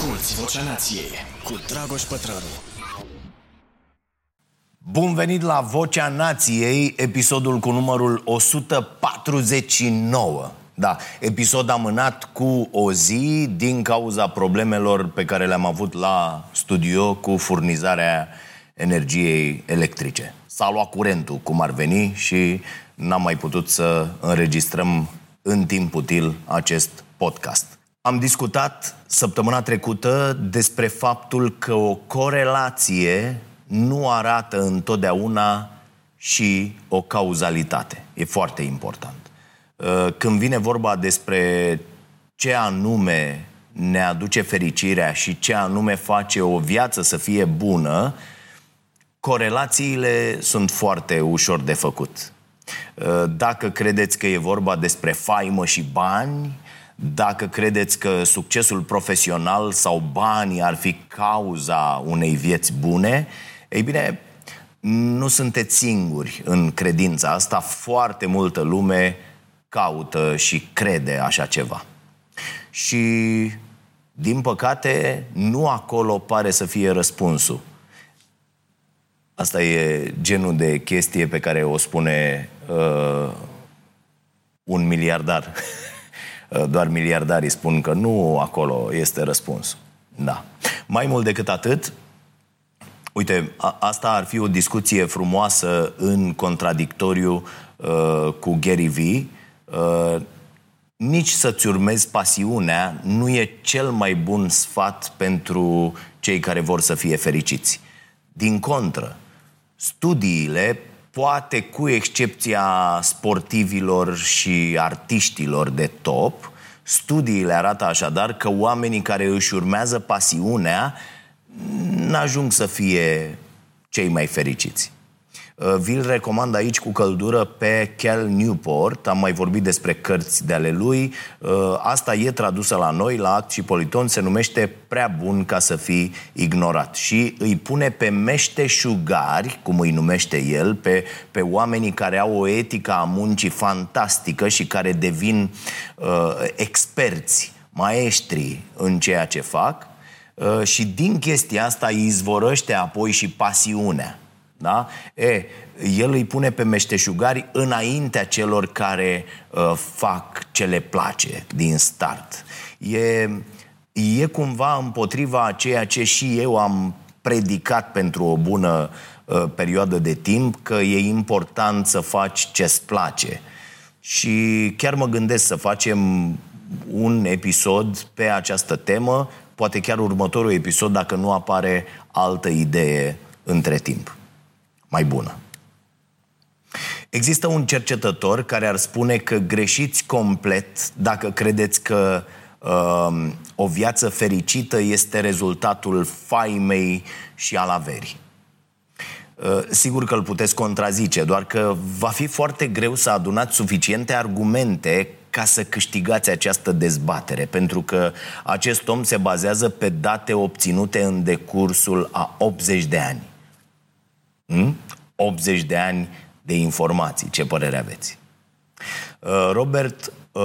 Asculți Vocea Nației cu Dragoș Pătrălu. Bun venit la Vocea Nației, episodul cu numărul 149. Da, episod amânat cu o zi din cauza problemelor pe care le-am avut la studio cu furnizarea energiei electrice. S-a luat curentul, cum ar veni, și n-am mai putut să înregistrăm în timp util acest podcast. Am discutat săptămâna trecută despre faptul că o corelație nu arată întotdeauna și o cauzalitate. E foarte important. Uh, când vine vorba despre ce anume ne aduce fericirea și ce anume face o viață să fie bună, corelațiile sunt foarte ușor de făcut. Uh, dacă credeți că e vorba despre faimă și bani, dacă credeți că succesul profesional sau banii ar fi cauza unei vieți bune, ei bine, nu sunteți singuri în credința asta. Foarte multă lume caută și crede așa ceva. Și, din păcate, nu acolo pare să fie răspunsul. Asta e genul de chestie pe care o spune uh, un miliardar. Uh, doar miliardarii spun că nu acolo este răspuns. Da. Mai mult decât atât, uite, a, asta ar fi o discuție frumoasă în contradictoriu uh, cu Gary Vee. Uh, nici să-ți urmezi pasiunea nu e cel mai bun sfat pentru cei care vor să fie fericiți. Din contră, studiile poate cu excepția sportivilor și artiștilor de top, studiile arată așadar că oamenii care își urmează pasiunea n-ajung să fie cei mai fericiți. Uh, vi-l recomand aici cu căldură pe Cal Newport. Am mai vorbit despre cărți de ale lui. Uh, asta e tradusă la noi, la Act și Politon. Se numește Prea bun ca să fii ignorat. Și îi pune pe meșteșugari, cum îi numește el, pe, pe oamenii care au o etică a muncii fantastică și care devin uh, experți, maestri în ceea ce fac. Uh, și din chestia asta izvorăște apoi și pasiunea. Da? E, el îi pune pe meșteșugari înaintea celor care uh, fac ce le place din start. E, e cumva împotriva a ceea ce și eu am predicat pentru o bună uh, perioadă de timp, că e important să faci ce-ți place. Și chiar mă gândesc să facem un episod pe această temă, poate chiar următorul episod, dacă nu apare altă idee între timp mai bună. Există un cercetător care ar spune că greșiți complet dacă credeți că uh, o viață fericită este rezultatul faimei și al averii. Uh, sigur că îl puteți contrazice, doar că va fi foarte greu să adunați suficiente argumente ca să câștigați această dezbatere, pentru că acest om se bazează pe date obținute în decursul a 80 de ani. 80 hmm? de ani de informații. Ce părere aveți? Uh, Robert uh,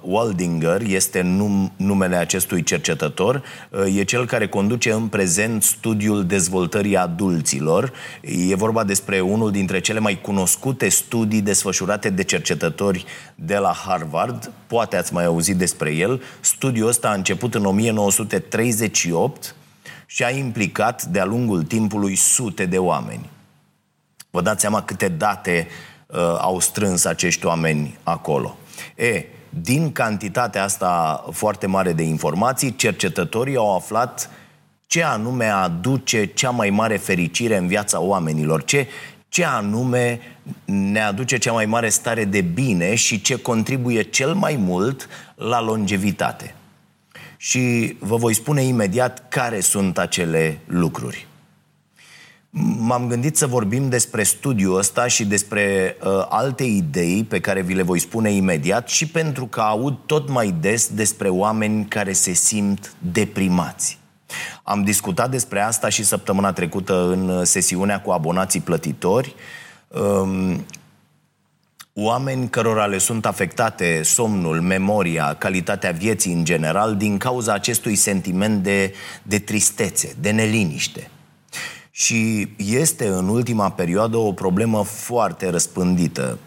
Waldinger este num, numele acestui cercetător. Uh, e cel care conduce în prezent studiul dezvoltării adulților. E vorba despre unul dintre cele mai cunoscute studii desfășurate de cercetători de la Harvard. Poate ați mai auzit despre el. Studiul ăsta a început în 1938 și a implicat de-a lungul timpului sute de oameni. Vă dați seama câte date uh, au strâns acești oameni acolo. E, din cantitatea asta foarte mare de informații, cercetătorii au aflat ce anume aduce cea mai mare fericire în viața oamenilor, ce, ce anume ne aduce cea mai mare stare de bine și ce contribuie cel mai mult la longevitate și vă voi spune imediat care sunt acele lucruri. M-am gândit să vorbim despre studiul ăsta și despre uh, alte idei pe care vi le voi spune imediat și pentru că aud tot mai des despre oameni care se simt deprimați. Am discutat despre asta și săptămâna trecută în sesiunea cu abonații plătitori. Um, Oameni cărora le sunt afectate somnul, memoria, calitatea vieții în general din cauza acestui sentiment de, de tristețe, de neliniște. Și este în ultima perioadă o problemă foarte răspândită.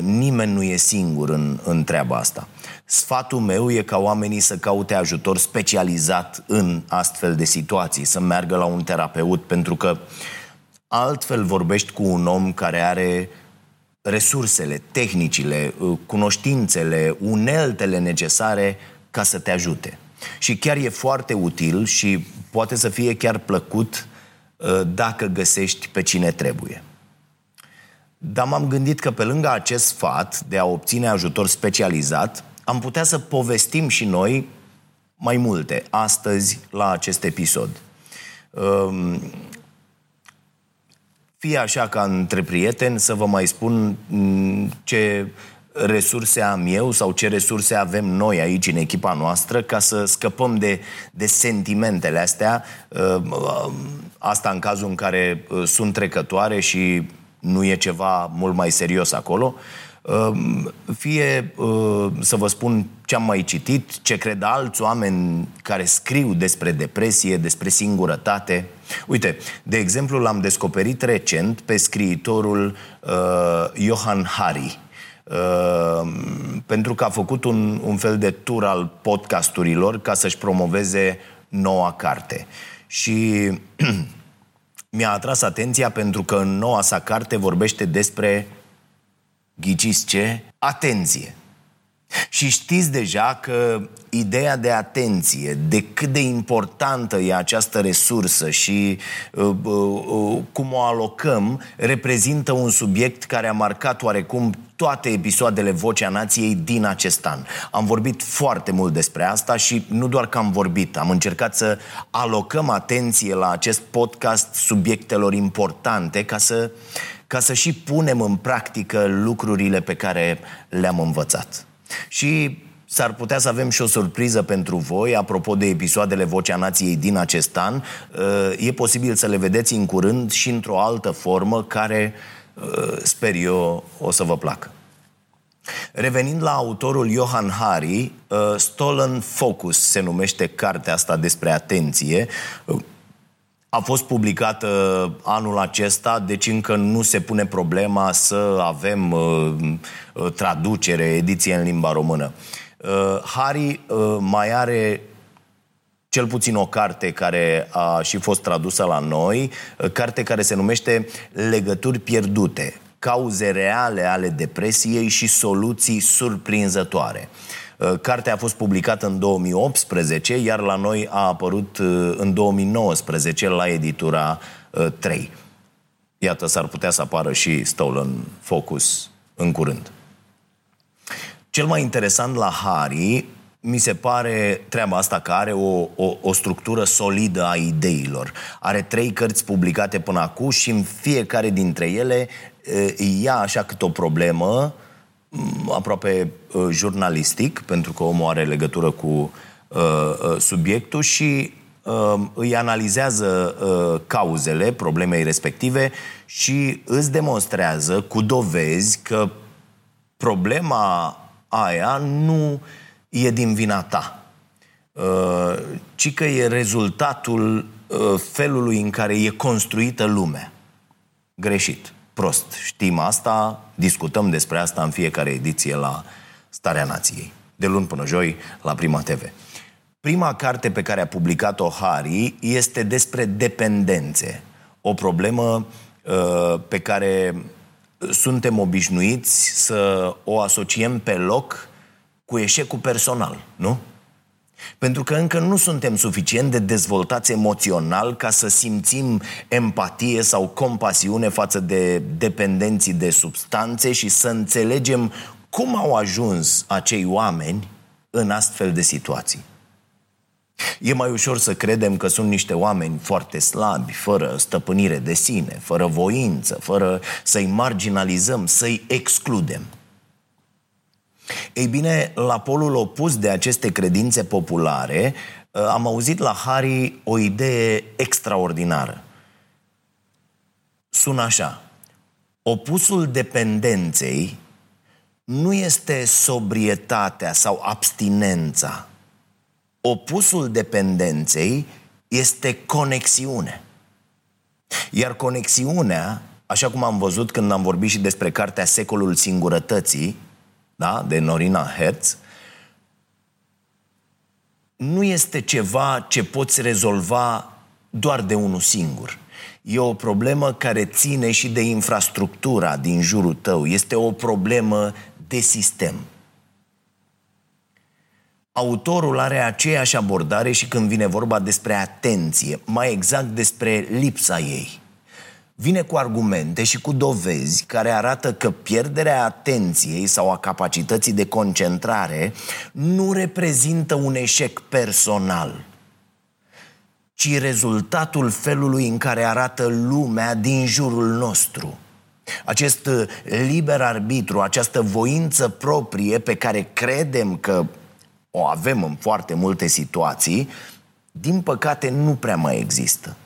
Nimeni nu e singur în, în treaba asta. Sfatul meu e ca oamenii să caute ajutor specializat în astfel de situații, să meargă la un terapeut, pentru că altfel vorbești cu un om care are resursele, tehnicile, cunoștințele, uneltele necesare ca să te ajute. Și chiar e foarte util și poate să fie chiar plăcut uh, dacă găsești pe cine trebuie. Dar m-am gândit că pe lângă acest sfat de a obține ajutor specializat, am putea să povestim și noi mai multe astăzi la acest episod. Um, fie așa ca între prieteni să vă mai spun mm, ce resurse am eu sau ce resurse avem noi aici în echipa noastră ca să scăpăm de, de sentimentele astea. Uh, asta în cazul în care uh, sunt trecătoare și nu e ceva mult mai serios acolo. Ehm, fie ehm, să vă spun ce am mai citit, ce cred alți oameni care scriu despre depresie, despre singurătate. Uite, de exemplu, l-am descoperit recent pe scriitorul uh, Johan Hari, uh, pentru că a făcut un, un fel de tur al podcasturilor ca să-și promoveze noua carte. Și mi-a atras atenția pentru că în noua sa carte vorbește despre ghiciți ce? Atenție! Și știți deja că ideea de atenție, de cât de importantă e această resursă și uh, uh, uh, cum o alocăm, reprezintă un subiect care a marcat oarecum toate episoadele Vocea Nației din acest an. Am vorbit foarte mult despre asta și nu doar că am vorbit, am încercat să alocăm atenție la acest podcast subiectelor importante ca să ca să și punem în practică lucrurile pe care le-am învățat. Și s-ar putea să avem și o surpriză pentru voi, apropo de episoadele Vocea Nației din acest an. Uh, e posibil să le vedeți în curând și într-o altă formă care, uh, sper eu, o să vă placă. Revenind la autorul Johan Hari, uh, Stolen Focus se numește cartea asta despre atenție. A fost publicată anul acesta, deci încă nu se pune problema să avem uh, uh, traducere, ediție în limba română. Uh, Harry uh, mai are cel puțin o carte care a și fost tradusă la noi, uh, carte care se numește Legături pierdute, cauze reale ale depresiei și soluții surprinzătoare. Uh, cartea a fost publicată în 2018, iar la noi a apărut uh, în 2019 la editura 3. Uh, Iată, s-ar putea să apară și Stolen Focus în curând. Cel mai interesant la Harry mi se pare treaba asta că are o, o, o structură solidă a ideilor. Are trei cărți publicate până acum și în fiecare dintre ele ia așa cât o problemă Mm, aproape uh, jurnalistic, pentru că omul are legătură cu uh, uh, subiectul și uh, îi analizează uh, cauzele problemei respective și îți demonstrează cu dovezi că problema aia nu e din vina ta, uh, ci că e rezultatul uh, felului în care e construită lumea. Greșit prost. Știm asta, discutăm despre asta în fiecare ediție la Starea Nației. De luni până joi la Prima TV. Prima carte pe care a publicat-o Hari este despre dependențe. O problemă uh, pe care suntem obișnuiți să o asociem pe loc cu eșecul personal, nu? Pentru că încă nu suntem suficient de dezvoltați emoțional ca să simțim empatie sau compasiune față de dependenții de substanțe și să înțelegem cum au ajuns acei oameni în astfel de situații. E mai ușor să credem că sunt niște oameni foarte slabi, fără stăpânire de sine, fără voință, fără să-i marginalizăm, să-i excludem – ei bine, la polul opus de aceste credințe populare, uh, am auzit la Hari o idee extraordinară. Sună așa. Opusul dependenței nu este sobrietatea sau abstinența. Opusul dependenței este conexiune. Iar conexiunea, așa cum am văzut când am vorbit și despre cartea Secolul Singurătății, da, de Norina Hertz, nu este ceva ce poți rezolva doar de unul singur. E o problemă care ține și de infrastructura din jurul tău. Este o problemă de sistem. Autorul are aceeași abordare și când vine vorba despre atenție, mai exact despre lipsa ei. Vine cu argumente și cu dovezi care arată că pierderea atenției sau a capacității de concentrare nu reprezintă un eșec personal, ci rezultatul felului în care arată lumea din jurul nostru. Acest liber arbitru, această voință proprie pe care credem că o avem în foarte multe situații, din păcate nu prea mai există.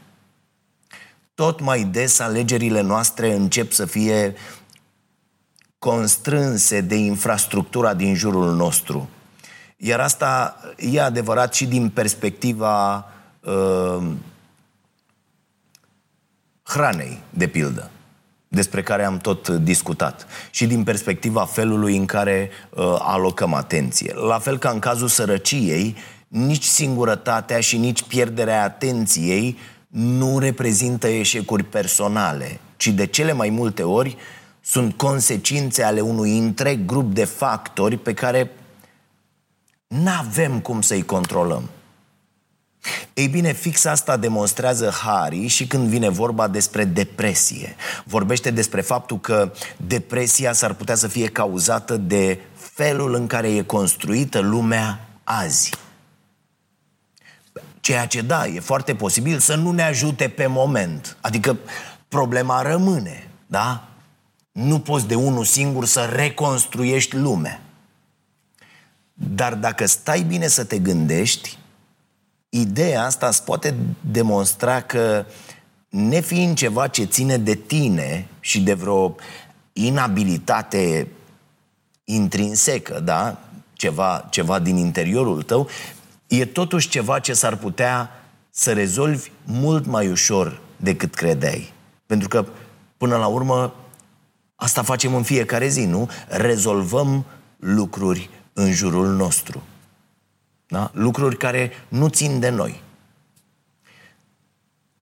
Tot mai des alegerile noastre încep să fie constrânse de infrastructura din jurul nostru. Iar asta e adevărat și din perspectiva uh, hranei, de pildă despre care am tot discutat și din perspectiva felului în care uh, alocăm atenție. La fel ca în cazul sărăciei, nici singurătatea și nici pierderea atenției nu reprezintă eșecuri personale, ci de cele mai multe ori sunt consecințe ale unui întreg grup de factori pe care nu avem cum să-i controlăm. Ei bine, fix asta demonstrează Hari și când vine vorba despre depresie. Vorbește despre faptul că depresia s-ar putea să fie cauzată de felul în care e construită lumea azi. Ceea ce da, e foarte posibil să nu ne ajute pe moment. Adică problema rămâne, da? Nu poți de unul singur să reconstruiești lumea. Dar dacă stai bine să te gândești, ideea asta îți poate demonstra că nefiind ceva ce ține de tine și de vreo inabilitate intrinsecă, da? Ceva, ceva din interiorul tău, e totuși ceva ce s-ar putea să rezolvi mult mai ușor decât credeai. Pentru că, până la urmă, asta facem în fiecare zi, nu? Rezolvăm lucruri în jurul nostru. Da? Lucruri care nu țin de noi.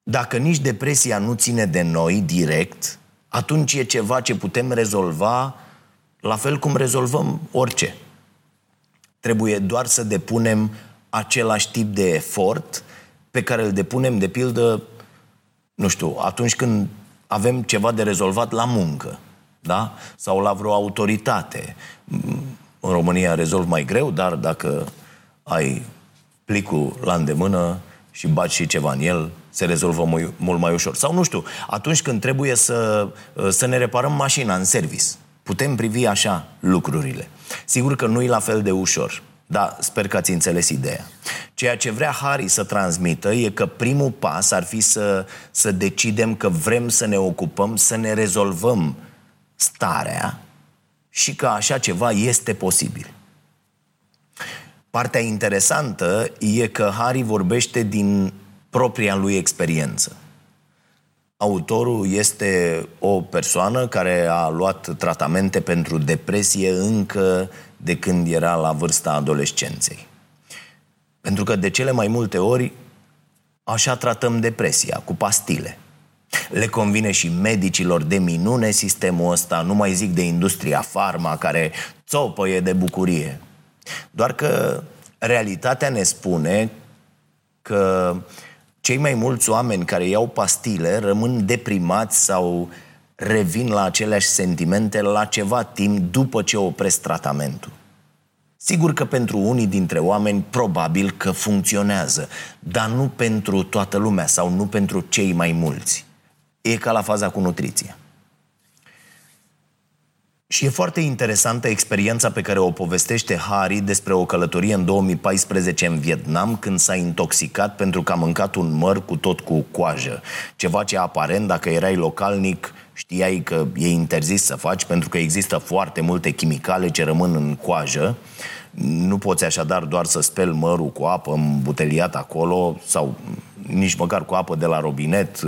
Dacă nici depresia nu ține de noi direct, atunci e ceva ce putem rezolva la fel cum rezolvăm orice. Trebuie doar să depunem același tip de efort pe care îl depunem, de pildă, nu știu, atunci când avem ceva de rezolvat la muncă, da? Sau la vreo autoritate. În România rezolv mai greu, dar dacă ai plicul la îndemână și baci și ceva în el, se rezolvă mult mai ușor. Sau nu știu, atunci când trebuie să, să ne reparăm mașina în service, putem privi așa lucrurile. Sigur că nu e la fel de ușor, dar sper că ați înțeles ideea. Ceea ce vrea Harry să transmită e că primul pas ar fi să, să decidem că vrem să ne ocupăm, să ne rezolvăm starea și că așa ceva este posibil. Partea interesantă e că Harry vorbește din propria lui experiență. Autorul este o persoană care a luat tratamente pentru depresie încă de când era la vârsta adolescenței. Pentru că de cele mai multe ori așa tratăm depresia, cu pastile. Le convine și medicilor de minune sistemul ăsta, nu mai zic de industria farma care țopăie de bucurie. Doar că realitatea ne spune că cei mai mulți oameni care iau pastile rămân deprimați sau revin la aceleași sentimente la ceva timp după ce opresc tratamentul. Sigur că pentru unii dintre oameni probabil că funcționează, dar nu pentru toată lumea sau nu pentru cei mai mulți. E ca la faza cu nutriția. Și e foarte interesantă experiența pe care o povestește Harry despre o călătorie în 2014 în Vietnam, când s-a intoxicat pentru că a mâncat un măr cu tot cu coajă. Ceva ce aparent, dacă erai localnic, știai că e interzis să faci pentru că există foarte multe chimicale ce rămân în coajă. Nu poți așadar doar să speli mărul cu apă îmbuteliat acolo sau nici măcar cu apă de la robinet,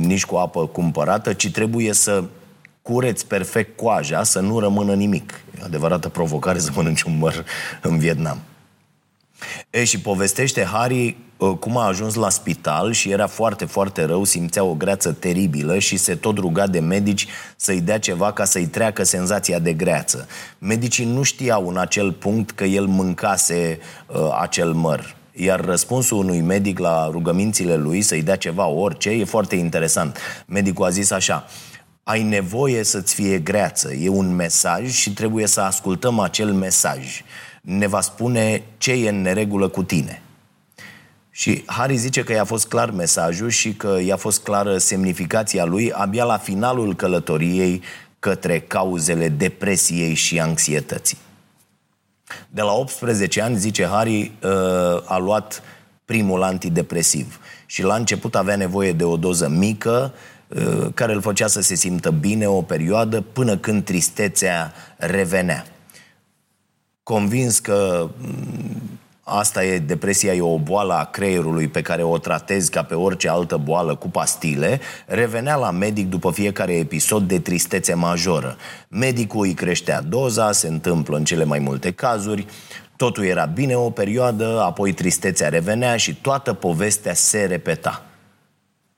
nici cu apă cumpărată, ci trebuie să cureți perfect coaja, să nu rămână nimic. E adevărată provocare să mănânci un măr în Vietnam. E, și povestește Harry uh, cum a ajuns la spital și era foarte, foarte rău, simțea o greață teribilă și se tot ruga de medici să-i dea ceva ca să-i treacă senzația de greață. Medicii nu știau în acel punct că el mâncase uh, acel măr. Iar răspunsul unui medic la rugămințile lui să-i dea ceva orice e foarte interesant. Medicul a zis așa, ai nevoie să-ți fie greață. E un mesaj și trebuie să ascultăm acel mesaj. Ne va spune ce e în neregulă cu tine. Și Harry zice că i-a fost clar mesajul și că i-a fost clară semnificația lui abia la finalul călătoriei către cauzele depresiei și anxietății. De la 18 ani, zice Harry, uh, a luat primul antidepresiv și la început avea nevoie de o doză mică uh, care îl făcea să se simtă bine o perioadă până când tristețea revenea. Convins că mm, Asta e, depresia e o boală a creierului pe care o tratezi ca pe orice altă boală cu pastile, revenea la medic după fiecare episod de tristețe majoră. Medicul îi creștea doza, se întâmplă în cele mai multe cazuri, totul era bine o perioadă, apoi tristețea revenea și toată povestea se repeta.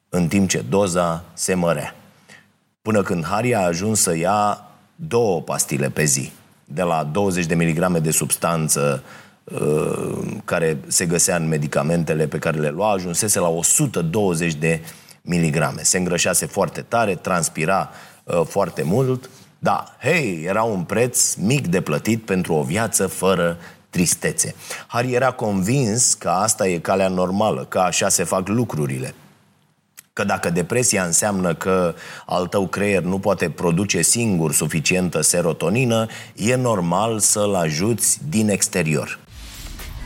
În timp ce doza se mărea. Până când Harry a ajuns să ia două pastile pe zi, de la 20 de miligrame de substanță Uh, care se găsea în medicamentele pe care le lua, ajunsese la 120 de miligrame. Se îngrășase foarte tare, transpira uh, foarte mult, dar, hei, era un preț mic de plătit pentru o viață fără tristețe. Harry era convins că asta e calea normală, că așa se fac lucrurile. Că dacă depresia înseamnă că al tău creier nu poate produce singur suficientă serotonină, e normal să-l ajuți din exterior.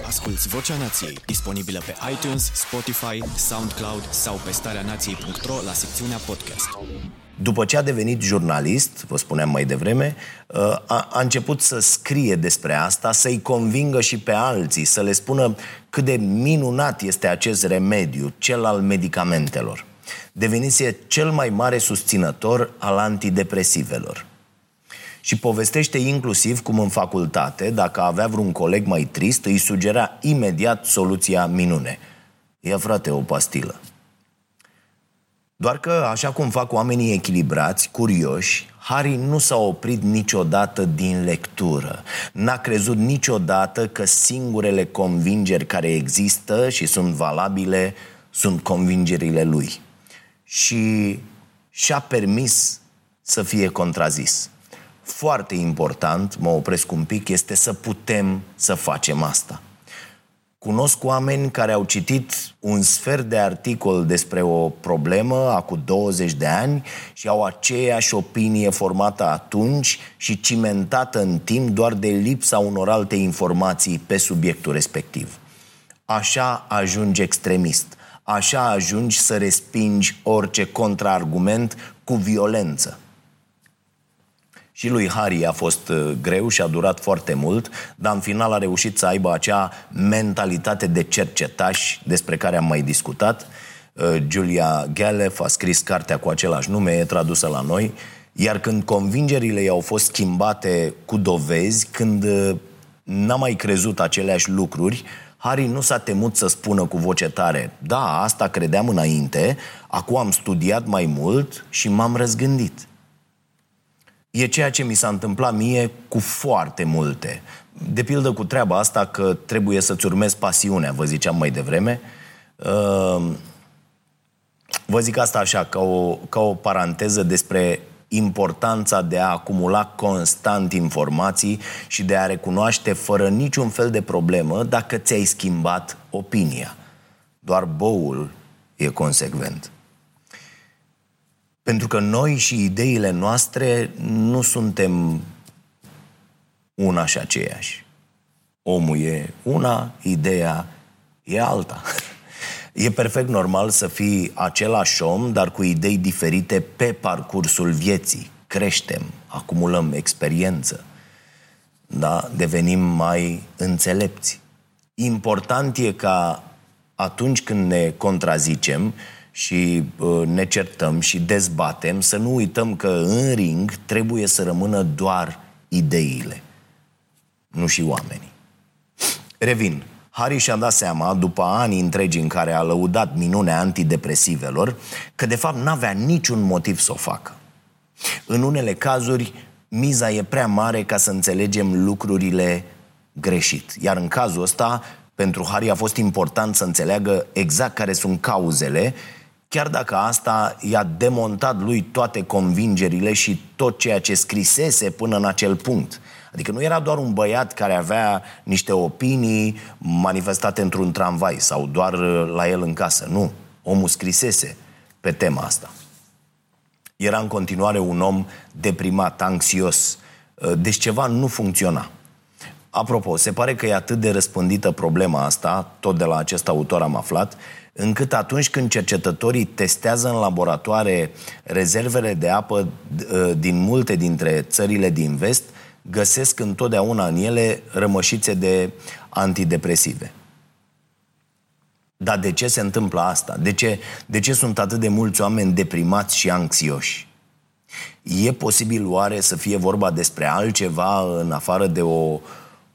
Asculți Vocea Nației, disponibilă pe iTunes, Spotify, SoundCloud sau pe starea nației.ro la secțiunea podcast. După ce a devenit jurnalist, vă spuneam mai devreme, uh, a, a început să scrie despre asta, să-i convingă și pe alții, să le spună cât de minunat este acest remediu, cel al medicamentelor. Devenise cel mai mare susținător al antidepresivelor și povestește inclusiv cum în facultate, dacă avea vreun coleg mai trist, îi sugera imediat soluția minune. Ia frate o pastilă. Doar că, așa cum fac oamenii echilibrați, curioși, Harry nu s-a oprit niciodată din lectură. N-a crezut niciodată că singurele convingeri care există și sunt valabile sunt convingerile lui. Și și-a permis să fie contrazis foarte important, mă opresc un pic, este să putem să facem asta. Cunosc oameni care au citit un sfert de articol despre o problemă acum 20 de ani și au aceeași opinie formată atunci și cimentată în timp doar de lipsa unor alte informații pe subiectul respectiv. Așa ajungi extremist. Așa ajungi să respingi orice contraargument cu violență. Și lui Harry a fost uh, greu și a durat foarte mult, dar în final a reușit să aibă acea mentalitate de cercetaș despre care am mai discutat. Uh, Julia Galef a scris cartea cu același nume, e tradusă la noi, iar când convingerile i-au fost schimbate cu dovezi, când uh, n-a mai crezut aceleași lucruri, Harry nu s-a temut să spună cu voce tare, da, asta credeam înainte, acum am studiat mai mult și m-am răzgândit. E ceea ce mi s-a întâmplat mie cu foarte multe. De pildă cu treaba asta că trebuie să-ți urmezi pasiunea, vă ziceam mai devreme. Ehm, vă zic asta așa, ca o, ca o paranteză despre importanța de a acumula constant informații și de a recunoaște fără niciun fel de problemă dacă ți-ai schimbat opinia. Doar boul e consecvent. Pentru că noi și ideile noastre nu suntem una și aceeași. Omul e una, ideea e alta. E perfect normal să fii același om, dar cu idei diferite pe parcursul vieții. Creștem, acumulăm experiență, da? devenim mai înțelepți. Important e ca atunci când ne contrazicem și uh, ne certăm și dezbatem, să nu uităm că în ring trebuie să rămână doar ideile, nu și oamenii. Revin. Harry și-a dat seama, după ani întregi în care a lăudat minunea antidepresivelor, că de fapt n-avea niciun motiv să o facă. În unele cazuri, miza e prea mare ca să înțelegem lucrurile greșit. Iar în cazul ăsta, pentru Harry a fost important să înțeleagă exact care sunt cauzele, chiar dacă asta i-a demontat lui toate convingerile și tot ceea ce scrisese până în acel punct. Adică nu era doar un băiat care avea niște opinii manifestate într-un tramvai sau doar uh, la el în casă. Nu. Omul scrisese pe tema asta. Era în continuare un om deprimat, anxios. Uh, deci ceva nu funcționa. Apropo, se pare că e atât de răspândită problema asta, tot de la acest autor am aflat, încât atunci când cercetătorii testează în laboratoare rezervele de apă uh, din multe dintre țările din vest, găsesc întotdeauna în ele rămășițe de antidepresive. Dar de ce se întâmplă asta? De ce, de ce sunt atât de mulți oameni deprimați și anxioși? E posibil oare să fie vorba despre altceva în afară de o,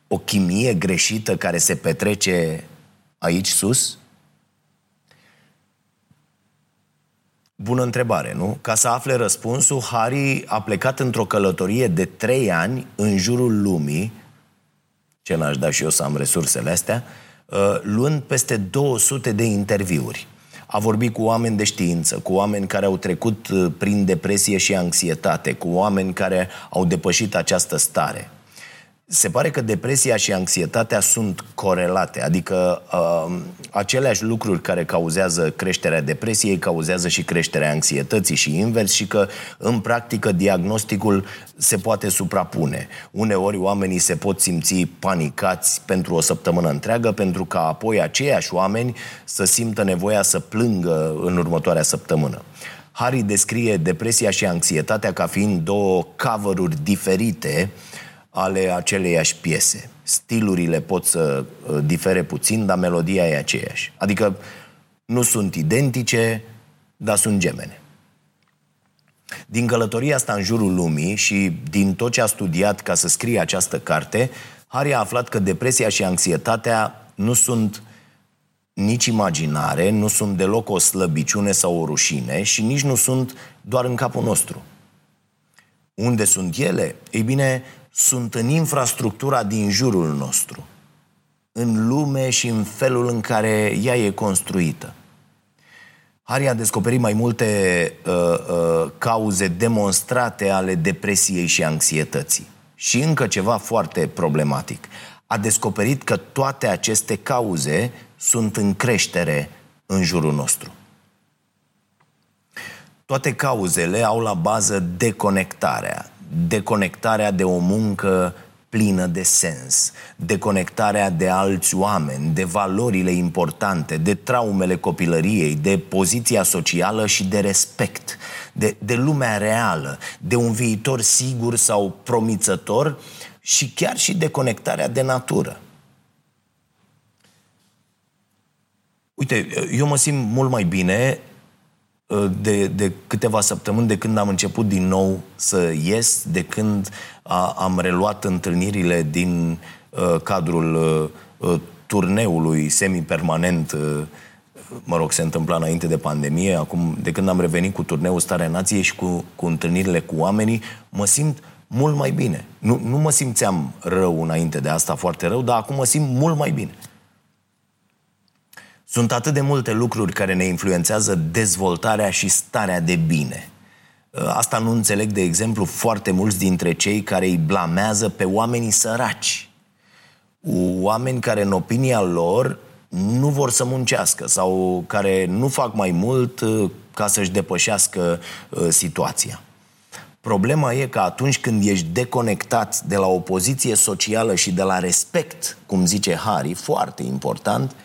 o chimie greșită care se petrece aici sus? Bună întrebare, nu? Ca să afle răspunsul, Harry a plecat într-o călătorie de trei ani în jurul lumii, ce n-aș da și eu să am resursele astea, uh, luând peste 200 de interviuri. A vorbit cu oameni de știință, cu oameni care au trecut uh, prin depresie și anxietate, cu oameni care au depășit această stare se pare că depresia și anxietatea sunt corelate, adică uh, aceleași lucruri care cauzează creșterea depresiei cauzează și creșterea anxietății și invers și că în practică diagnosticul se poate suprapune. Uneori oamenii se pot simți panicați pentru o săptămână întreagă pentru ca apoi aceiași oameni să simtă nevoia să plângă în următoarea săptămână. Harry descrie depresia și anxietatea ca fiind două cover diferite uh, ale aceleiași piese. Stilurile pot să uh, difere puțin, dar melodia e aceeași. Adică nu sunt identice, dar sunt gemene. Din călătoria asta în jurul lumii și din tot ce a studiat ca să scrie această carte, Harry a aflat că depresia și anxietatea nu sunt nici imaginare, nu sunt deloc o slăbiciune sau o rușine și nici nu sunt doar în capul nostru. Unde sunt ele? Ei bine, sunt în infrastructura din jurul nostru, în lume și în felul în care ea e construită. Harry a descoperit mai multe uh, uh, cauze demonstrate ale depresiei și anxietății. Și încă ceva foarte problematic. A descoperit că toate aceste cauze sunt în creștere în jurul nostru. Toate cauzele au la bază deconectarea, deconectarea de o muncă plină de sens, deconectarea de alți oameni, de valorile importante, de traumele copilăriei, de poziția socială și de respect, de, de lumea reală, de un viitor sigur sau promițător și chiar și deconectarea de natură. Uite, eu mă simt mult mai bine Uh, de, de câteva săptămâni de când am început din nou să ies, de când a, am reluat întâlnirile din uh, cadrul uh, uh, turneului semi-permanent, uh, mă rog, se întâmpla înainte de pandemie, acum de când am revenit cu turneul Starea Nației și cu, cu întâlnirile cu oamenii, mă simt mult mai bine. Nu, nu mă simțeam rău înainte de asta, foarte rău, dar acum mă simt mult mai bine. Sunt atât de multe lucruri care ne influențează dezvoltarea și starea de bine. Ă, asta nu înțeleg, de exemplu, foarte mulți dintre cei care îi blamează pe oamenii săraci. Oameni care, în opinia lor, nu vor să muncească sau care nu fac mai mult ă, ca să-și depășească ă, situația. Problema e că atunci când ești deconectat de la o poziție socială și de la respect, cum zice Harry, foarte important,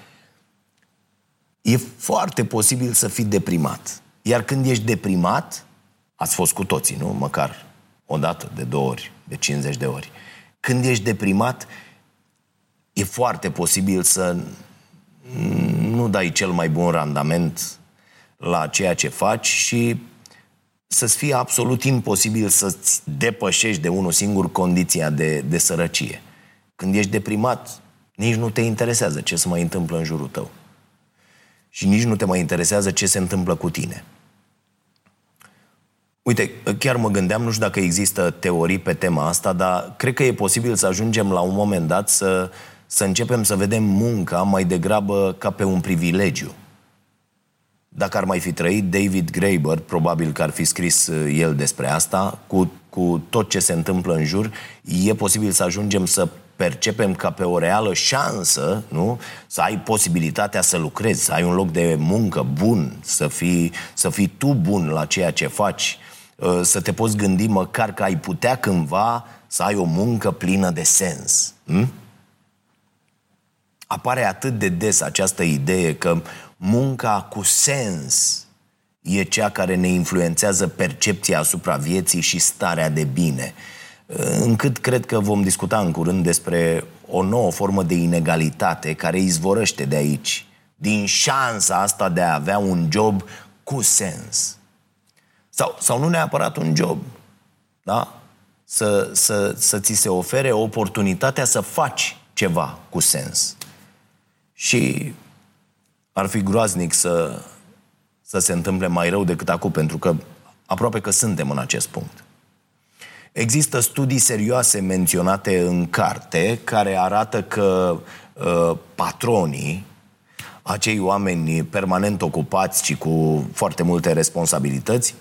e foarte posibil să fii deprimat. Iar când ești deprimat, ați fost cu toții, nu? Măcar o dată, de două ori, de 50 de ori. Când ești deprimat, e foarte posibil să nu dai cel mai bun randament la ceea ce faci și să-ți fie absolut imposibil să-ți depășești de unul singur condiția de, de sărăcie. Când ești deprimat, nici nu te interesează ce se mai întâmplă în jurul tău. Și nici nu te mai interesează ce se întâmplă cu tine. Uite, chiar mă gândeam, nu știu dacă există teorii pe tema asta, dar cred că e posibil să ajungem la un moment dat să, să începem să vedem munca mai degrabă ca pe un privilegiu. Dacă ar mai fi trăit David Graeber, probabil că ar fi scris uh, el despre asta, cu, cu tot ce se întâmplă în jur, e posibil să ajungem să percepem ca pe o reală șansă, nu? Să ai posibilitatea să lucrezi, să ai un loc de muncă bun, să fii, să fii tu bun la ceea ce faci, uh, să te poți gândi măcar că ai putea cândva să ai o muncă plină de sens. Hm? Apare atât de des această idee că munca cu sens e cea care ne influențează percepția asupra vieții și starea de bine. Încât cred că vom discuta în curând despre o nouă formă de inegalitate care izvorăște de aici, din șansa asta de a avea un job cu sens. Sau, sau nu neapărat un job, da? Să, să, să ți se ofere oportunitatea să faci ceva cu sens. Și ar fi groaznic să, să se întâmple mai rău decât acum, pentru că aproape că suntem în acest punct. Există studii serioase menționate în carte care arată că uh, patronii, acei oameni permanent ocupați și cu foarte multe responsabilități,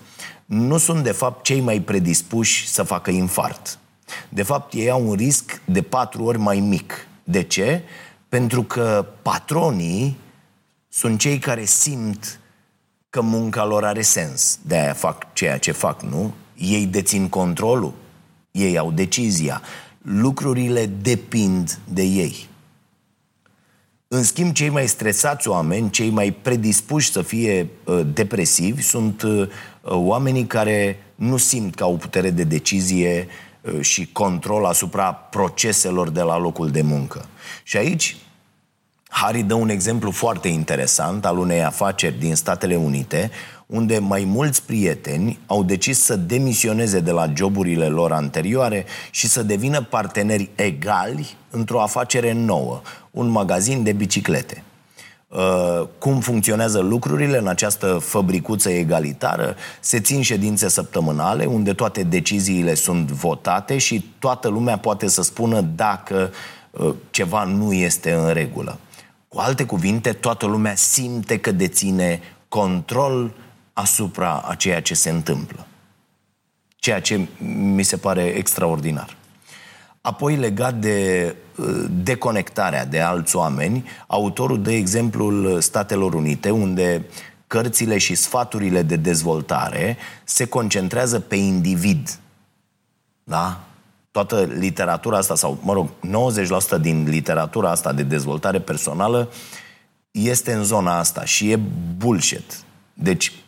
nu sunt de fapt cei mai predispuși să facă infart. De fapt, ei au un risc de patru ori mai mic. De ce? Pentru că patronii sunt cei care simt că munca lor are sens. De aia fac ceea ce fac, nu? Ei dețin controlul, ei au decizia. Lucrurile depind de ei. În schimb, cei mai stresați oameni, cei mai predispuși să fie uh, depresivi, sunt uh, oamenii care nu simt că au putere de decizie uh, și control asupra proceselor de la locul de muncă. Și aici Harry dă un exemplu foarte interesant al unei afaceri din Statele Unite, unde mai mulți prieteni au decis să demisioneze de la joburile lor anterioare și să devină parteneri egali într-o afacere nouă, un magazin de biciclete. Uh, cum funcționează lucrurile în această fabricuță egalitară? Se țin ședințe săptămânale unde toate deciziile sunt votate și toată lumea poate să spună dacă uh, ceva nu este în regulă. Cu alte cuvinte, toată lumea simte că deține control asupra a ceea ce se întâmplă. Ceea ce mi se pare extraordinar. Apoi, legat de uh, deconectarea de alți oameni, autorul dă exemplul Statelor Unite, unde cărțile și sfaturile de dezvoltare se concentrează pe individ. Da? toată literatura asta, sau, mă rog, 90% din literatura asta de dezvoltare personală este în zona asta și e bullshit. Deci, uh, uh,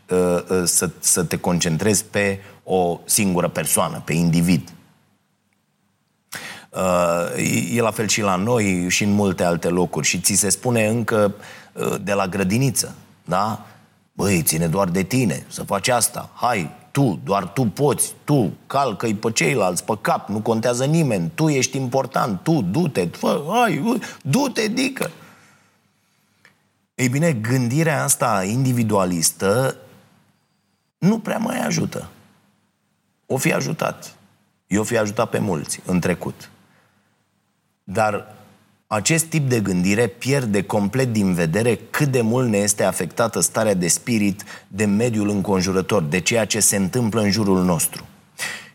să, să te concentrezi pe o singură persoană, pe individ. Uh, e la fel și la noi și în multe alte locuri. Și ți se spune încă de la grădiniță, da? Băi, ține doar de tine să faci asta. Hai, tu, doar tu poți, tu, calcă-i pe ceilalți, pe cap, nu contează nimeni, tu ești important, tu, du-te, fă, hai, du-te, dică. Ei bine, gândirea asta individualistă nu prea mai ajută. O fi ajutat. Eu fi ajutat pe mulți în trecut. Dar acest tip de gândire pierde complet din vedere cât de mult ne este afectată starea de spirit de mediul înconjurător, de ceea ce se întâmplă în jurul nostru.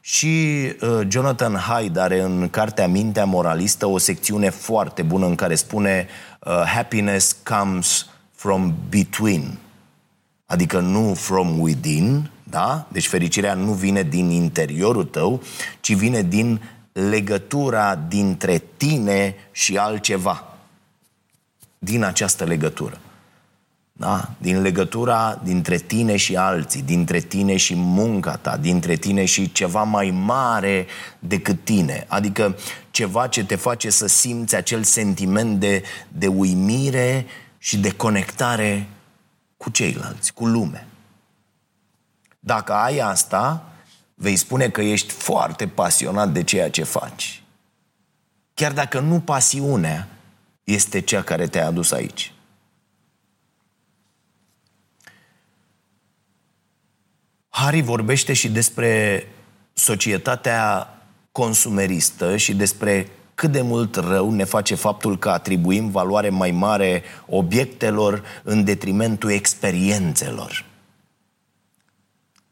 Și uh, Jonathan Hyde are în cartea Mintea Moralistă o secțiune foarte bună în care spune uh, Happiness comes from between, adică nu from within, da? Deci fericirea nu vine din interiorul tău, ci vine din legătura dintre tine și altceva. Din această legătură. Da? Din legătura dintre tine și alții, dintre tine și munca ta, dintre tine și ceva mai mare decât tine. Adică ceva ce te face să simți acel sentiment de, de uimire și de conectare cu ceilalți, cu lume. Dacă ai asta, vei spune că ești foarte pasionat de ceea ce faci. Chiar dacă nu pasiunea este cea care te-a adus aici. Hari vorbește și despre societatea consumeristă și despre cât de mult rău ne face faptul că atribuim valoare mai mare obiectelor în detrimentul experiențelor.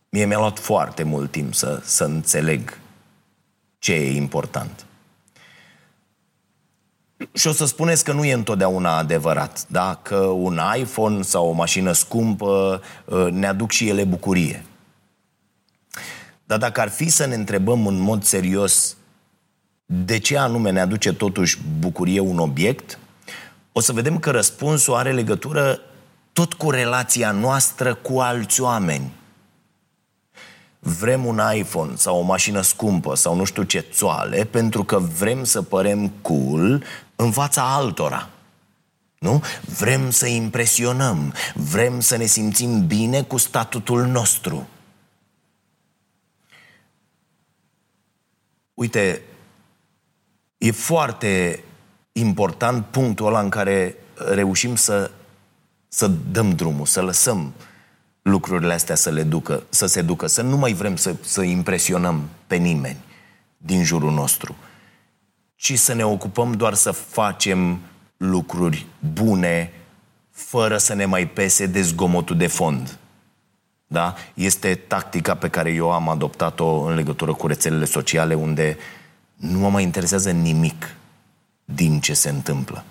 Mie mi-a luat foarte mult timp să, să înțeleg ce e important. Și o să spuneți că nu e întotdeauna adevărat, da? Că un iPhone sau o mașină scumpă uh, ne aduc și ele bucurie. Dar dacă ar fi să ne întrebăm în mod serios de ce anume ne aduce totuși bucurie un obiect, o să vedem că răspunsul are legătură tot cu relația noastră cu alți oameni. Vrem un iPhone sau o mașină scumpă sau nu știu ce țoale pentru că vrem să părem cool în fața altora. Nu? Vrem să impresionăm, vrem să ne simțim bine cu statutul nostru. Uite, e foarte important punctul ăla în care reușim să, să dăm drumul, să lăsăm lucrurile astea să le ducă, să se ducă, să nu mai vrem să, să impresionăm pe nimeni din jurul nostru, ci să ne ocupăm doar să facem lucruri bune, fără să ne mai pese de zgomotul de fond. Da? Este tactica pe care eu am adoptat-o în legătură cu rețelele sociale, unde nu mă mai interesează nimic din ce se întâmplă.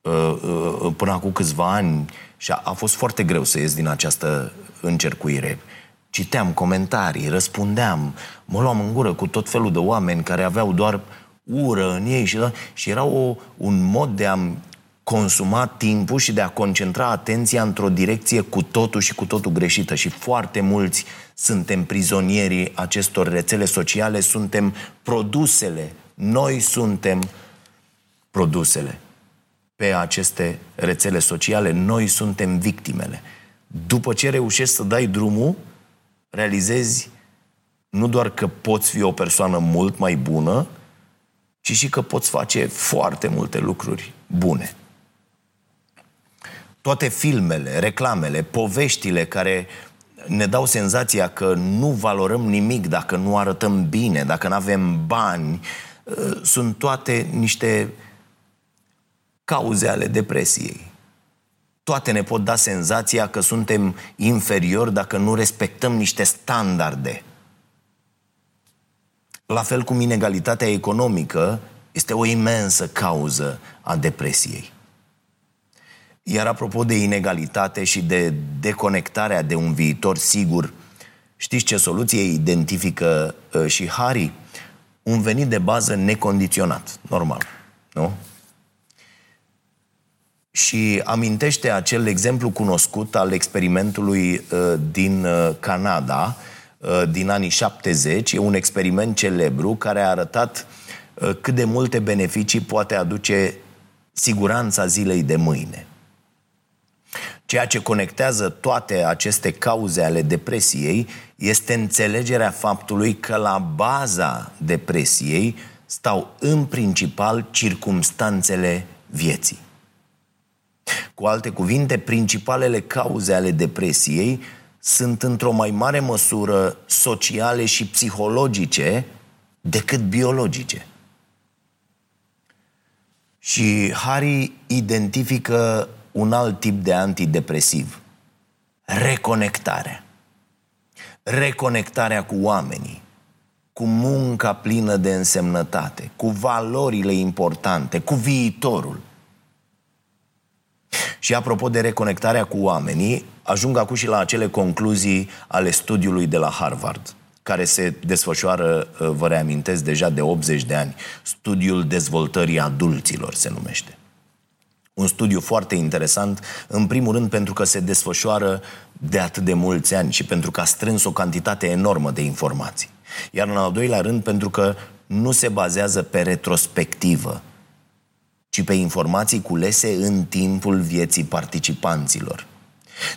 Uh, uh, până acum câțiva ani și a, a fost foarte greu să ies din această încercuire. Citeam comentarii, răspundeam, mă luam în gură cu tot felul de oameni care aveau doar ură în ei și, și era o, un mod de a consuma timpul și de a concentra atenția într-o direcție cu totul și cu totul greșită. Și foarte mulți suntem prizonierii acestor rețele sociale, suntem produsele. Noi suntem produsele pe aceste rețele sociale, noi suntem victimele. După ce reușești să dai drumul, realizezi nu doar că poți fi o persoană mult mai bună, ci și că poți face foarte multe lucruri bune toate filmele, reclamele, poveștile care ne dau senzația că nu valorăm nimic dacă nu arătăm bine, dacă nu avem bani, uh, sunt toate niște cauze ale depresiei. Toate ne pot da senzația că suntem inferiori dacă nu respectăm niște standarde. La fel cum inegalitatea economică este o imensă cauză a depresiei. Iar apropo de inegalitate și de deconectarea de un viitor sigur, știți ce soluție identifică uh, și Harry? Un venit de bază necondiționat, normal, nu? Și amintește acel exemplu cunoscut al experimentului uh, din uh, Canada, uh, din anii 70. E un experiment celebru care a arătat uh, cât de multe beneficii poate aduce siguranța zilei de mâine. Ceea ce conectează toate aceste cauze ale depresiei este înțelegerea faptului că la baza depresiei stau în principal circumstanțele vieții. Cu alte cuvinte, principalele cauze ale depresiei sunt într-o mai mare măsură sociale și psihologice decât biologice. Și Harry identifică un alt tip de antidepresiv. Reconectarea. Reconectarea cu oamenii, cu munca plină de însemnătate, cu valorile importante, cu viitorul. Și apropo de reconectarea cu oamenii, ajung acum și la acele concluzii ale studiului de la Harvard, care se desfășoară, vă reamintesc, deja de 80 de ani. Studiul dezvoltării adulților se numește Un studiu foarte interesant, în primul rând pentru că se desfășoară de atât de mulți ani și pentru că a strâns o cantitate enormă de informații. Iar în al doilea rând pentru că nu se bazează pe retrospectivă, ci pe informații culese în timpul vieții participanților.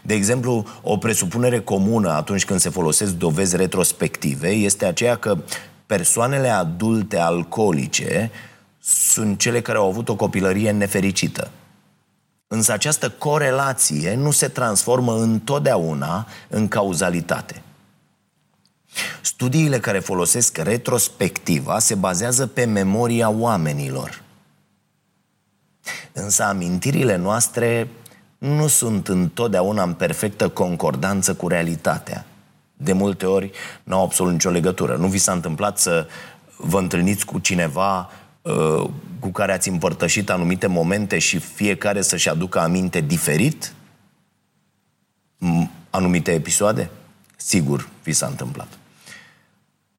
De exemplu, o presupunere comună atunci când se folosesc dovezi retrospective este aceea că persoanele adulte alcoolice sunt cele care au avut o copilărie nefericită. Însă această corelație nu se transformă întotdeauna în cauzalitate. Studiile care folosesc retrospectiva se bazează pe memoria oamenilor. Însă amintirile noastre nu sunt întotdeauna în perfectă concordanță cu realitatea. De multe ori nu au absolut nicio legătură. Nu vi s-a întâmplat să vă întâlniți cu cineva uh, cu care ați împărtășit anumite momente și fiecare să-și aducă aminte diferit anumite episoade? Sigur, vi s-a întâmplat.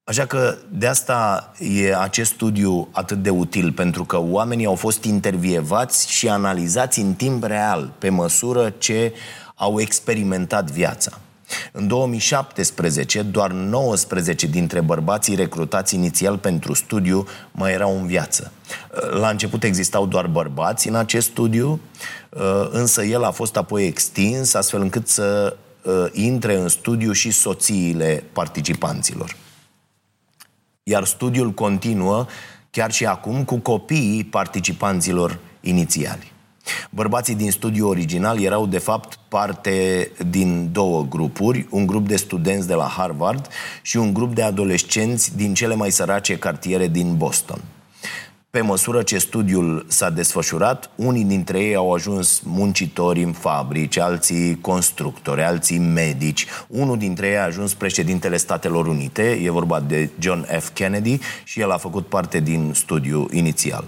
Așa că de asta e acest studiu atât de util, pentru că oamenii au fost intervievați și analizați în timp real, pe măsură ce au experimentat viața. În 2017, doar 19 dintre bărbații recrutați inițial pentru studiu mai erau în viață. La început existau doar bărbați în acest studiu, însă el a fost apoi extins astfel încât să uh, intre în studiu și soțiile participanților. Iar studiul continuă chiar și acum cu copiii participanților inițiali. Bărbații din studiul original erau de fapt parte din două grupuri, un grup de studenți de la Harvard și un grup de adolescenți din cele mai sărace cartiere din Boston. Pe măsură ce studiul s-a desfășurat, unii dintre ei au ajuns muncitori în fabrici, alții constructori, alții medici. Unul dintre ei a ajuns președintele Statelor Unite, e vorba de John F. Kennedy și el a făcut parte din studiu inițial.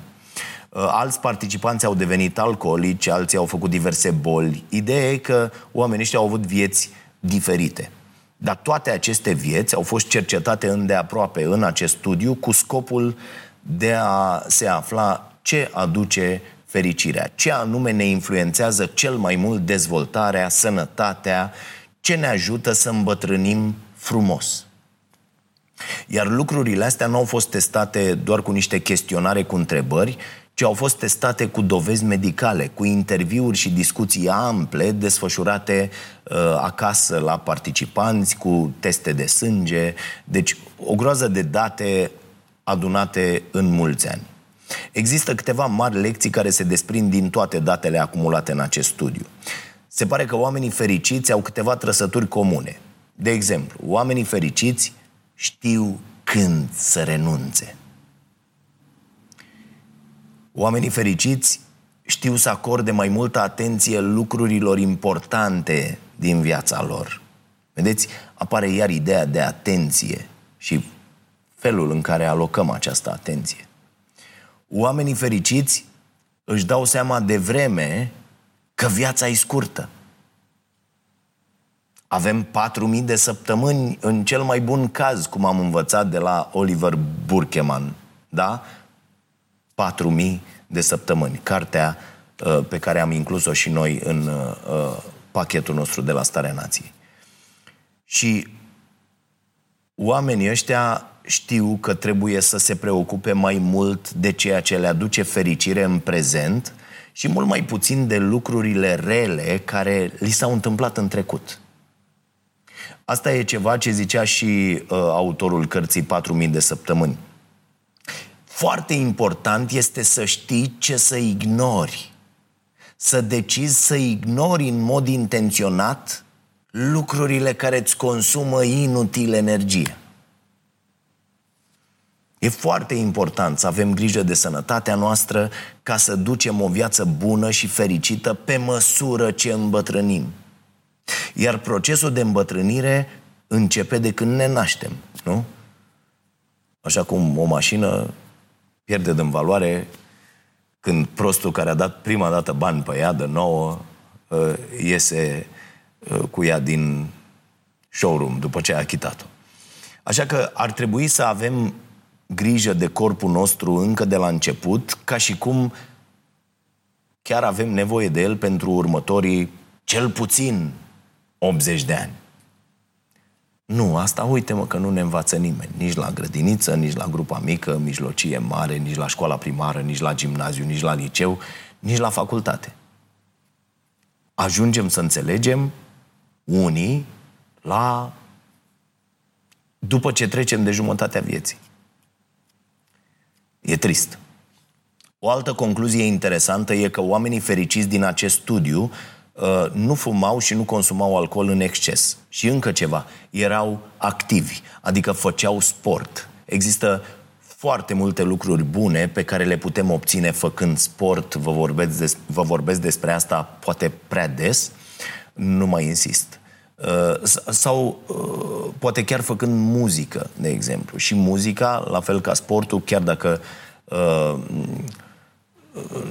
Uh, alți participanți au devenit alcoolici, alții au făcut diverse boli. Ideea e că oamenii ăștia au avut vieți diferite. Dar toate aceste vieți au fost cercetate îndeaproape în acest studiu cu scopul de a se afla ce aduce fericirea, ce anume ne influențează cel mai mult dezvoltarea, sănătatea, ce ne ajută să îmbătrânim frumos. Iar lucrurile astea nu au fost testate doar cu niște chestionare cu întrebări, ci au fost testate cu dovezi medicale, cu interviuri și discuții ample desfășurate uh, acasă la participanți, cu teste de sânge. Deci o groază de date adunate în mulți ani. Există câteva mari lecții care se desprind din toate datele acumulate în acest studiu. Se pare că oamenii fericiți au câteva trăsături comune. De exemplu, oamenii fericiți știu când să renunțe. Oamenii fericiți știu să acorde mai multă atenție lucrurilor importante din viața lor. Vedeți, apare iar ideea de atenție și felul în care alocăm această atenție. Oamenii fericiți își dau seama de vreme că viața e scurtă. Avem 4.000 de săptămâni în cel mai bun caz, cum am învățat de la Oliver Burkeman. Da? 4.000 de săptămâni. Cartea uh, pe care am inclus-o și noi în uh, uh, pachetul nostru de la Starea Nației. Și oamenii ăștia știu că trebuie să se preocupe mai mult de ceea ce le aduce fericire în prezent și mult mai puțin de lucrurile rele care li s-au întâmplat în trecut. Asta e ceva ce zicea și uh, autorul cărții 4000 de săptămâni. Foarte important este să știi ce să ignori. Să decizi să ignori în mod intenționat lucrurile care îți consumă inutil energie. E foarte important să avem grijă de sănătatea noastră ca să ducem o viață bună și fericită pe măsură ce îmbătrânim. Iar procesul de îmbătrânire începe de când ne naștem, nu? Așa cum o mașină pierde din valoare când prostul care a dat prima dată bani pe ea de nouă ă, iese ă, cu ea din showroom după ce a achitat-o. Așa că ar trebui să avem grijă de corpul nostru încă de la început, ca și cum chiar avem nevoie de el pentru următorii cel puțin 80 de ani. Nu, asta uite-mă că nu ne învață nimeni. Nici la grădiniță, nici la grupa mică, mijlocie mare, nici la școala primară, nici la gimnaziu, nici la liceu, nici la facultate. Ajungem să înțelegem unii la după ce trecem de jumătatea vieții. E trist. O altă concluzie interesantă e că oamenii fericiți din acest studiu uh, nu fumau și nu consumau alcool în exces. Și încă ceva, erau activi, adică făceau sport. Există foarte multe lucruri bune pe care le putem obține făcând sport. Vă vorbesc, des, vă vorbesc despre asta poate prea des. Nu mai insist. Uh, sau uh, poate chiar făcând muzică, de exemplu. Și muzica, la fel ca sportul, chiar dacă uh,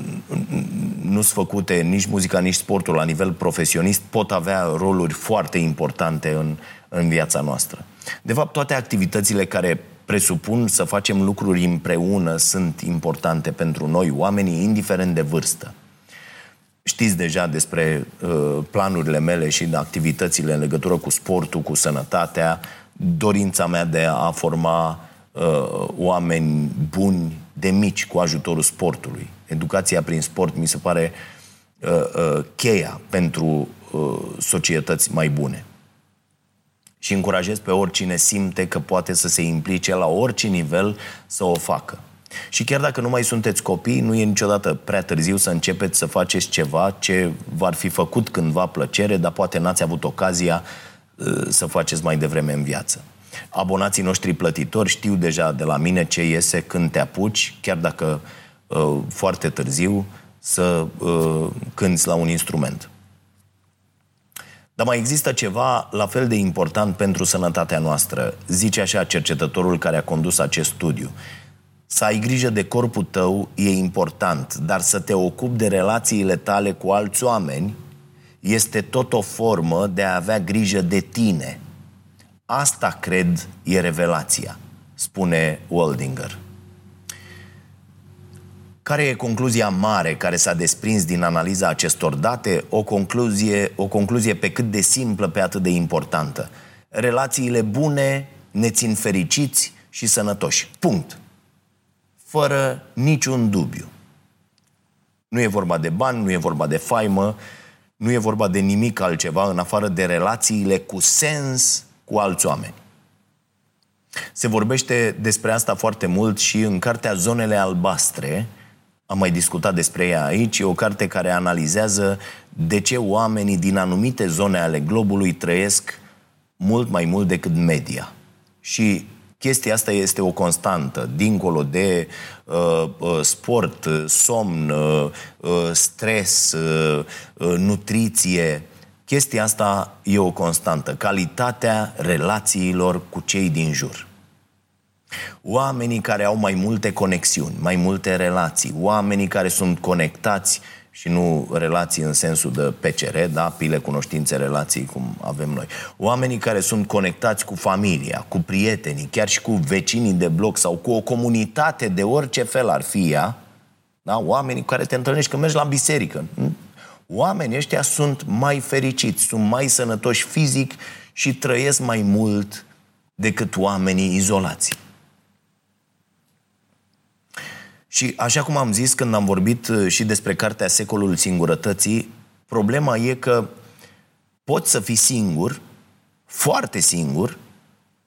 nu sunt făcute nici muzica, nici sportul la nivel profesionist, pot avea roluri foarte importante în, în viața noastră. De fapt, toate activitățile care presupun să facem lucruri împreună sunt importante pentru noi, oamenii, indiferent de vârstă. Știți deja despre uh, planurile mele și activitățile în legătură cu sportul, cu sănătatea, dorința mea de a forma uh, oameni buni de mici cu ajutorul sportului. Educația prin sport mi se pare uh, uh, cheia pentru uh, societăți mai bune. Și încurajez pe oricine simte că poate să se implice la orice nivel să o facă. Și chiar dacă nu mai sunteți copii, nu e niciodată prea târziu să începeți să faceți ceva ce v-ar fi făcut cândva plăcere, dar poate n-ați avut ocazia uh, să faceți mai devreme în viață. Abonații noștri plătitori știu deja de la mine ce iese când te apuci, chiar dacă uh, foarte târziu, să uh, cânți la un instrument. Dar mai există ceva la fel de important pentru sănătatea noastră, zice așa cercetătorul care a condus acest studiu. Să ai grijă de corpul tău e important, dar să te ocupi de relațiile tale cu alți oameni este tot o formă de a avea grijă de tine. Asta, cred, e revelația, spune Waldinger. Care e concluzia mare care s-a desprins din analiza acestor date? O concluzie, o concluzie pe cât de simplă, pe atât de importantă. Relațiile bune ne țin fericiți și sănătoși. Punct fără niciun dubiu. Nu e vorba de bani, nu e vorba de faimă, nu e vorba de nimic altceva în afară de relațiile cu sens cu alți oameni. Se vorbește despre asta foarte mult și în cartea Zonele Albastre, am mai discutat despre ea aici, e o carte care analizează de ce oamenii din anumite zone ale globului trăiesc mult mai mult decât media. Și Chestia asta este o constantă, dincolo de uh, uh, sport, somn, uh, uh, stres, uh, uh, nutriție. Chestia asta e o constantă. Calitatea relațiilor cu cei din jur. Oamenii care au mai multe conexiuni, mai multe relații, oamenii care sunt conectați și nu relații în sensul de PCR, da, pile, cunoștințe, relații, cum avem noi. Oamenii care sunt conectați cu familia, cu prietenii, chiar și cu vecinii de bloc sau cu o comunitate de orice fel ar fi ea, da? oamenii cu care te întâlnești când mergi la biserică. Oamenii ăștia sunt mai fericiți, sunt mai sănătoși fizic și trăiesc mai mult decât oamenii izolați. Și așa cum am zis când am vorbit uh, și despre cartea Secolul Singurătății, problema e că poți să fii singur, foarte singur,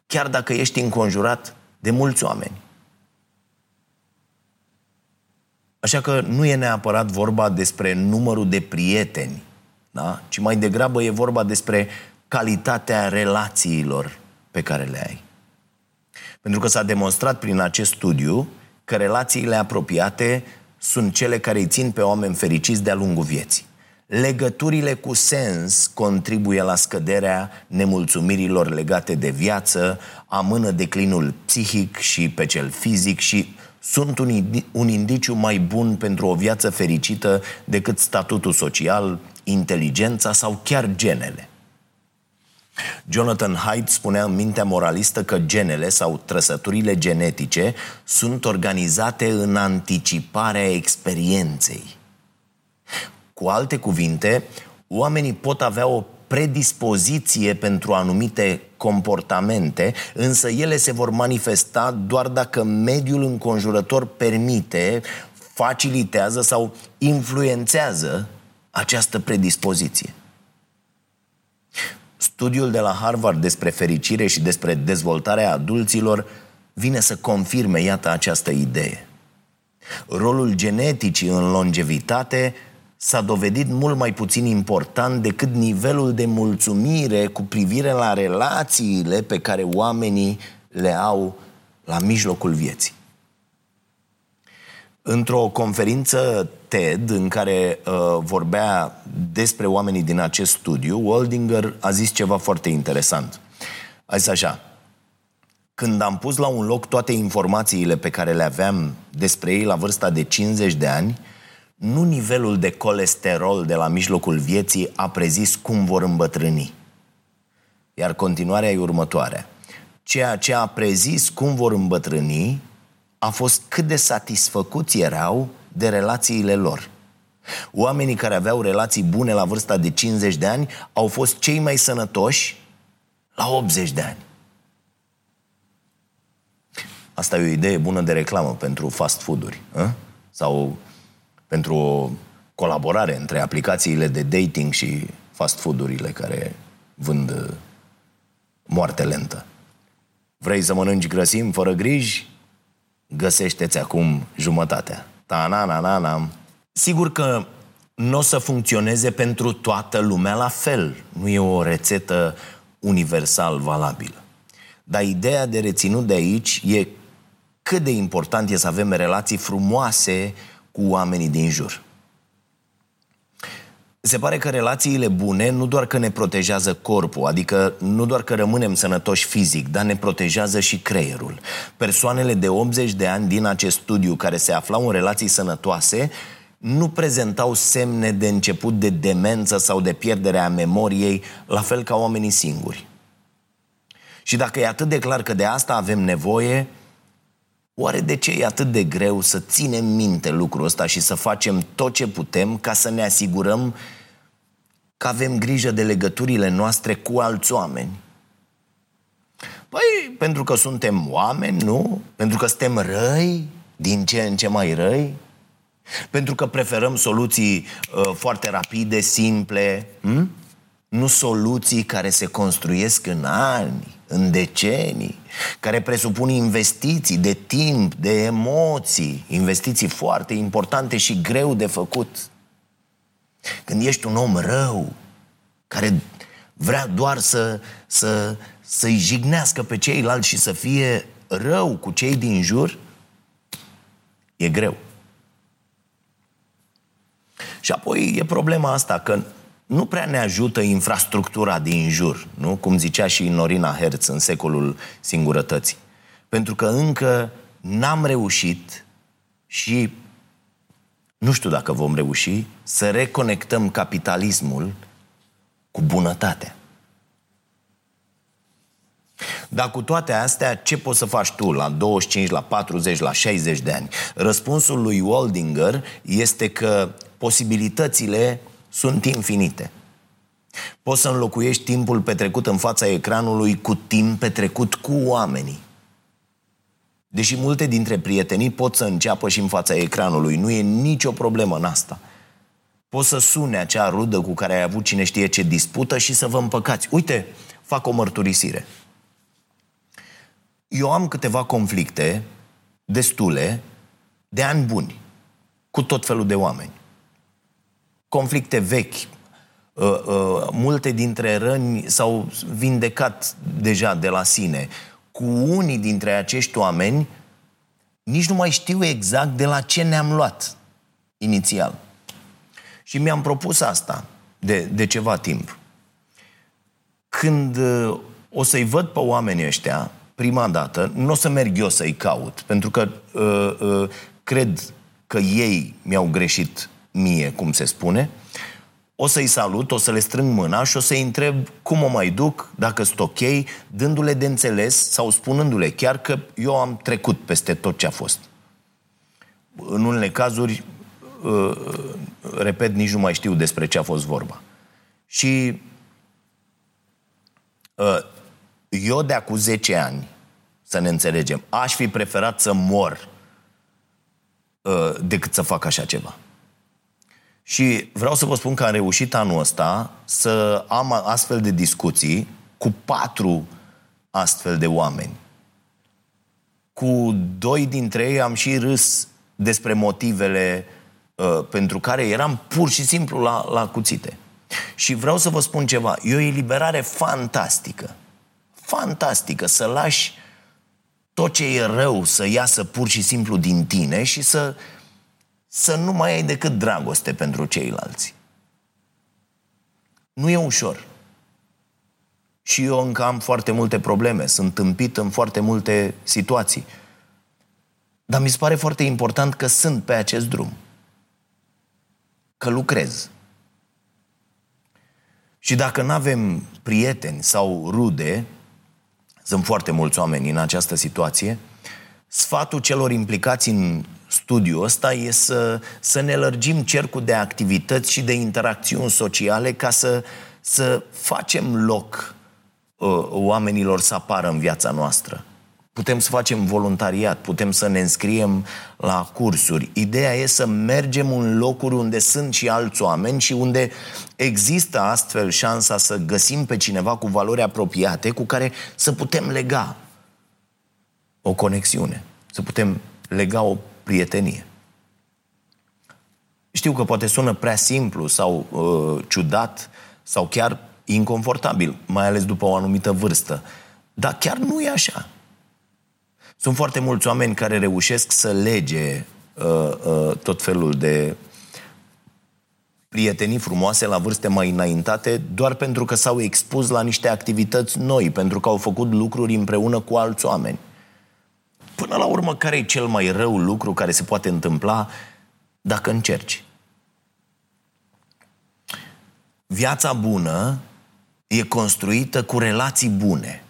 chiar dacă ești înconjurat de mulți oameni. Așa că nu e neapărat vorba despre numărul de prieteni, da? ci mai degrabă e vorba despre calitatea relațiilor pe care le ai. Pentru că s-a demonstrat prin acest studiu că relațiile apropiate sunt cele care îi țin pe oameni fericiți de-a lungul vieții. Legăturile cu sens contribuie la scăderea nemulțumirilor legate de viață, amână declinul psihic și pe cel fizic și sunt un, un indiciu mai bun pentru o viață fericită decât statutul social, inteligența sau chiar genele. Jonathan Haidt spunea în mintea moralistă că genele sau trăsăturile genetice sunt organizate în anticiparea experienței. Cu alte cuvinte, oamenii pot avea o predispoziție pentru anumite comportamente, însă ele se vor manifesta doar dacă mediul înconjurător permite, facilitează sau influențează această predispoziție. Studiul de la Harvard despre fericire și despre dezvoltarea adulților vine să confirme, iată, această idee. Rolul geneticii în longevitate s-a dovedit mult mai puțin important decât nivelul de mulțumire cu privire la relațiile pe care oamenii le au la mijlocul vieții. Într-o conferință TED în care uh, vorbea despre oamenii din acest studiu, Waldinger a zis ceva foarte interesant. A zis așa, când am pus la un loc toate informațiile pe care le aveam despre ei la vârsta de 50 de ani, nu nivelul de colesterol de la mijlocul vieții a prezis cum vor îmbătrâni. Iar continuarea e următoarea. Ceea ce a prezis cum vor îmbătrâni a fost cât de satisfăcuți erau de relațiile lor. Oamenii care aveau relații bune la vârsta de 50 de ani au fost cei mai sănătoși la 80 de ani. Asta e o idee bună de reclamă pentru fast food-uri. A? Sau pentru o colaborare între aplicațiile de dating și fast food-urile care vând uh, moarte lentă. Vrei să mănânci grăsim fără griji? Găsește-ți acum jumătatea. ta na na na na Sigur că nu o să funcționeze pentru toată lumea la fel. Nu e o rețetă universal valabilă. Dar ideea de reținut de aici e cât de important e să avem relații frumoase cu oamenii din jur. Se pare că relațiile bune nu doar că ne protejează corpul, adică nu doar că rămânem sănătoși fizic, dar ne protejează și creierul. Persoanele de 80 de ani din acest studiu care se aflau în relații sănătoase nu prezentau semne de început de demență sau de pierdere a memoriei, la fel ca oamenii singuri. Și dacă e atât de clar că de asta avem nevoie, Oare de ce e atât de greu să ținem minte lucrul ăsta și să facem tot ce putem ca să ne asigurăm că avem grijă de legăturile noastre cu alți oameni? Păi, pentru că suntem oameni, nu? Pentru că suntem răi, din ce în ce mai răi? Pentru că preferăm soluții uh, foarte rapide, simple, hm? nu soluții care se construiesc în ani, în decenii, care presupun investiții de timp, de emoții, investiții foarte importante și greu de făcut. Când ești un om rău, care vrea doar să, să, să-i jignească pe ceilalți și să fie rău cu cei din jur, e greu. Și apoi e problema asta, că nu prea ne ajută infrastructura din jur, nu? Cum zicea și Norina Herz în secolul singurătății. Pentru că încă n-am reușit și nu știu dacă vom reuși să reconectăm capitalismul cu bunătatea. Dar cu toate astea, ce poți să faci tu la 25, la 40, la 60 de ani? Răspunsul lui Waldinger este că posibilitățile sunt infinite. Poți să înlocuiești timpul petrecut în fața ecranului cu timp petrecut cu oamenii. Deși multe dintre prietenii pot să înceapă și în fața ecranului, nu e nicio problemă în asta. Poți să sune acea rudă cu care ai avut cine știe ce dispută și să vă împăcați. Uite, fac o mărturisire. Eu am câteva conflicte destule de ani buni cu tot felul de oameni conflicte vechi. Uh, uh, multe dintre răni s-au vindecat deja de la sine. Cu unii dintre acești oameni nici nu mai știu exact de la ce ne-am luat inițial. Și mi-am propus asta de, de ceva timp. Când uh, o să-i văd pe oamenii ăștia, prima dată, nu o să merg eu să-i caut, pentru că uh, uh, cred că ei mi-au greșit mie, cum se spune, o să-i salut, o să le strâng mâna și o să-i întreb cum o mai duc, dacă sunt ok, dându-le de înțeles sau spunându-le chiar că eu am trecut peste tot ce a fost. În unele cazuri uh, repet, nici nu mai știu despre ce a fost vorba. Și uh, eu de acum 10 ani, să ne înțelegem, aș fi preferat să mor uh, decât să fac așa ceva. Și vreau să vă spun că am reușit anul ăsta să am astfel de discuții cu patru astfel de oameni. Cu doi dintre ei am și râs despre motivele uh, pentru care eram pur și simplu la, la cuțite. Și vreau să vă spun ceva. E o eliberare fantastică. Fantastică. Să lași tot ce e rău să iasă pur și simplu din tine și să, să nu mai ai decât dragoste pentru ceilalți. Nu e ușor. Și eu încă am foarte multe probleme. Sunt tâmpit în foarte multe situații. Dar mi se pare foarte important că sunt pe acest drum. Că lucrez. Și dacă nu avem prieteni sau rude, sunt foarte mulți oameni în această situație, sfatul celor implicați în studiul ăsta e să, să ne lărgim cercul de activități și de interacțiuni sociale ca să, să facem loc uh, oamenilor să apară în viața noastră. Putem să facem voluntariat, putem să ne înscriem la cursuri. Ideea e să mergem în locuri unde sunt și alți oameni și unde există astfel șansa să găsim pe cineva cu valori apropiate cu care să putem lega o conexiune, să putem lega o prietenie. Știu că poate sună prea simplu sau uh, ciudat sau chiar inconfortabil, mai ales după o anumită vârstă. Dar chiar nu e așa. Sunt foarte mulți oameni care reușesc să lege uh, uh, tot felul de prietenii frumoase la vârste mai înaintate doar pentru că s-au expus la niște activități noi, pentru că au făcut lucruri împreună cu alți oameni. Până la urmă, care e cel mai rău lucru care se poate întâmpla dacă încerci? Viața bună e construită cu relații bune.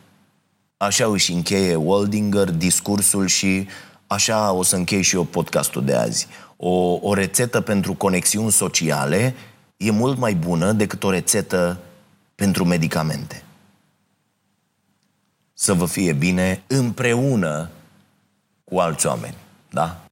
Așa își încheie Waldinger discursul și așa o să închei și eu podcastul de azi. O, o rețetă pentru conexiuni sociale e mult mai bună decât o rețetă pentru medicamente. Să vă fie bine împreună cu alți oameni. Da?